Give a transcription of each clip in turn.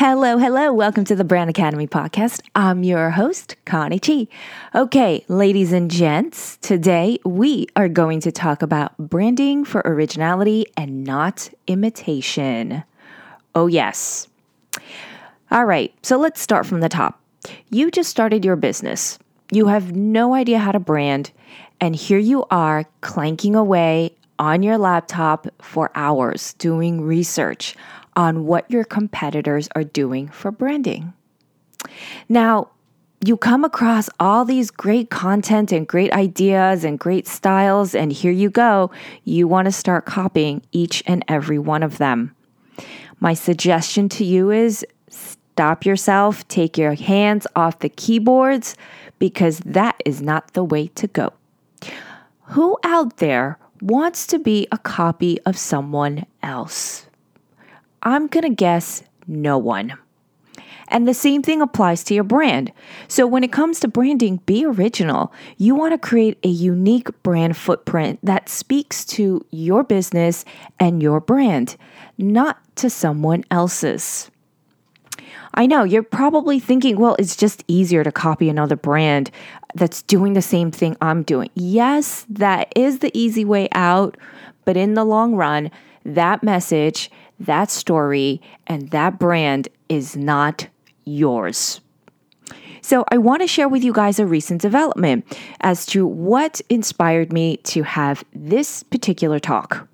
Hello, hello. Welcome to the Brand Academy podcast. I'm your host, Connie Chi. Okay, ladies and gents, today we are going to talk about branding for originality and not imitation. Oh, yes. All right, so let's start from the top. You just started your business. You have no idea how to brand, and here you are clanking away on your laptop for hours doing research on what your competitors are doing for branding. Now, you come across all these great content and great ideas and great styles, and here you go. You want to start copying each and every one of them. My suggestion to you is stop yourself, take your hands off the keyboards, because that is not the way to go. Who out there wants to be a copy of someone else? I'm going to guess no one. And the same thing applies to your brand. So, when it comes to branding, be original. You want to create a unique brand footprint that speaks to your business and your brand, not to someone else's. I know you're probably thinking, well, it's just easier to copy another brand that's doing the same thing I'm doing. Yes, that is the easy way out, but in the long run, that message that story and that brand is not yours. So, I want to share with you guys a recent development as to what inspired me to have this particular talk.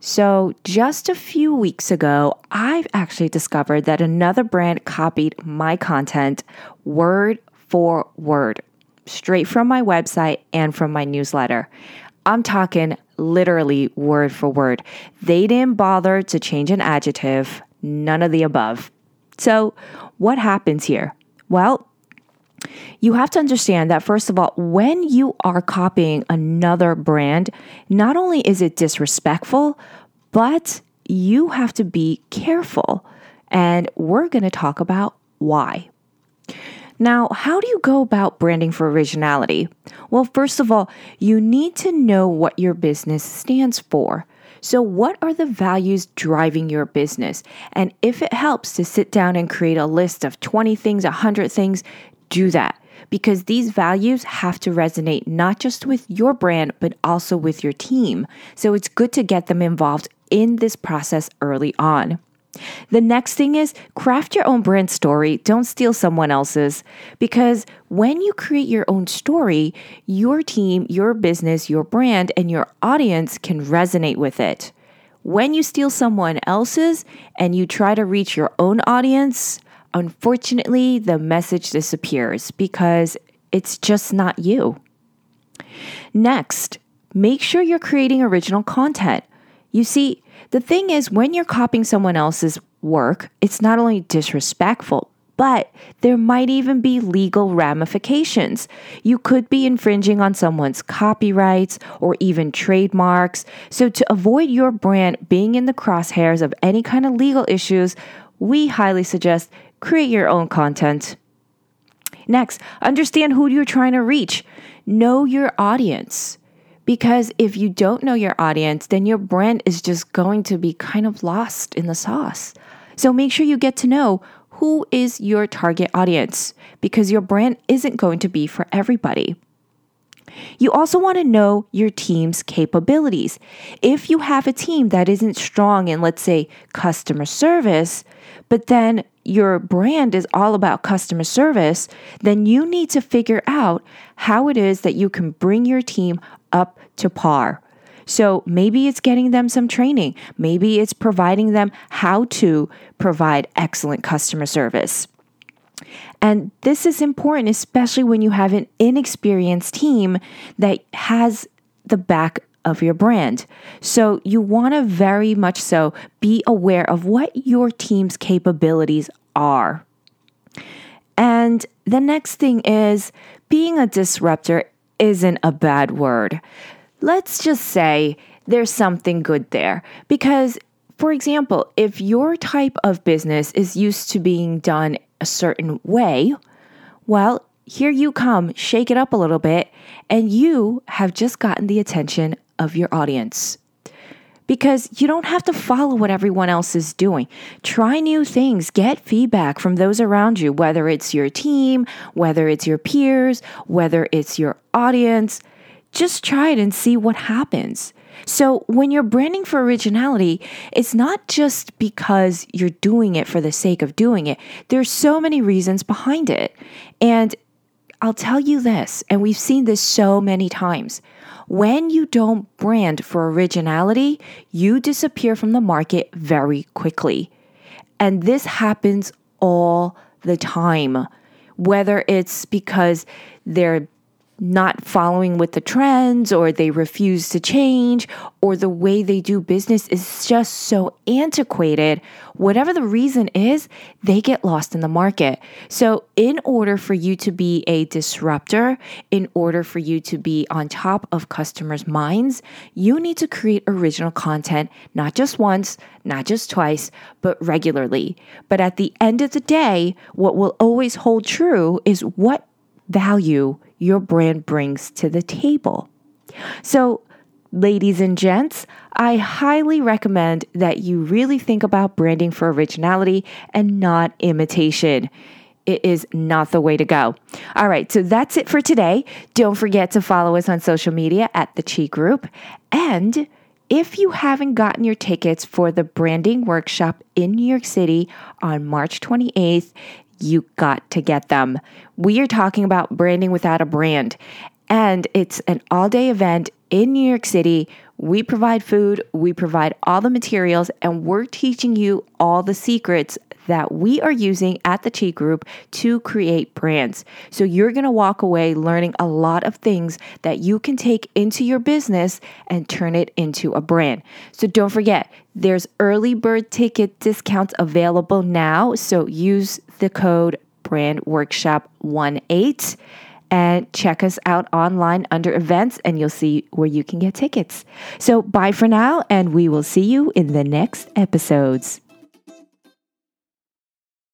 So, just a few weeks ago, I've actually discovered that another brand copied my content word for word, straight from my website and from my newsletter. I'm talking literally word for word. They didn't bother to change an adjective, none of the above. So, what happens here? Well, you have to understand that, first of all, when you are copying another brand, not only is it disrespectful, but you have to be careful. And we're going to talk about why. Now, how do you go about branding for originality? Well, first of all, you need to know what your business stands for. So, what are the values driving your business? And if it helps to sit down and create a list of 20 things, 100 things, do that because these values have to resonate not just with your brand, but also with your team. So, it's good to get them involved in this process early on. The next thing is craft your own brand story. Don't steal someone else's because when you create your own story, your team, your business, your brand, and your audience can resonate with it. When you steal someone else's and you try to reach your own audience, unfortunately, the message disappears because it's just not you. Next, make sure you're creating original content. You see, the thing is, when you're copying someone else's work, it's not only disrespectful, but there might even be legal ramifications. You could be infringing on someone's copyrights or even trademarks. So, to avoid your brand being in the crosshairs of any kind of legal issues, we highly suggest create your own content. Next, understand who you're trying to reach. Know your audience. Because if you don't know your audience, then your brand is just going to be kind of lost in the sauce. So make sure you get to know who is your target audience because your brand isn't going to be for everybody. You also want to know your team's capabilities. If you have a team that isn't strong in, let's say, customer service, but then your brand is all about customer service, then you need to figure out how it is that you can bring your team up to par. So maybe it's getting them some training. Maybe it's providing them how to provide excellent customer service. And this is important, especially when you have an inexperienced team that has the back of your brand. So you want to very much so be aware of what your team's capabilities are. And the next thing is being a disruptor isn't a bad word. Let's just say there's something good there because for example, if your type of business is used to being done a certain way, well, here you come, shake it up a little bit, and you have just gotten the attention of your audience. because you don't have to follow what everyone else is doing. Try new things, get feedback from those around you, whether it's your team, whether it's your peers, whether it's your audience. Just try it and see what happens. So, when you're branding for originality, it's not just because you're doing it for the sake of doing it. There's so many reasons behind it. And I'll tell you this, and we've seen this so many times. When you don't brand for originality, you disappear from the market very quickly. And this happens all the time, whether it's because they're not following with the trends or they refuse to change or the way they do business is just so antiquated, whatever the reason is, they get lost in the market. So, in order for you to be a disruptor, in order for you to be on top of customers' minds, you need to create original content, not just once, not just twice, but regularly. But at the end of the day, what will always hold true is what value your brand brings to the table. So, ladies and gents, I highly recommend that you really think about branding for originality and not imitation. It is not the way to go. All right, so that's it for today. Don't forget to follow us on social media at the Chi Group. And if you haven't gotten your tickets for the branding workshop in New York City on March 28th, you got to get them. We are talking about branding without a brand, and it's an all day event in New York City. We provide food, we provide all the materials, and we're teaching you all the secrets that we are using at the Chi Group to create brands. So you're going to walk away learning a lot of things that you can take into your business and turn it into a brand. So don't forget, there's early bird ticket discounts available now. So use the code brand workshop 18 and check us out online under events and you'll see where you can get tickets. So bye for now and we will see you in the next episodes.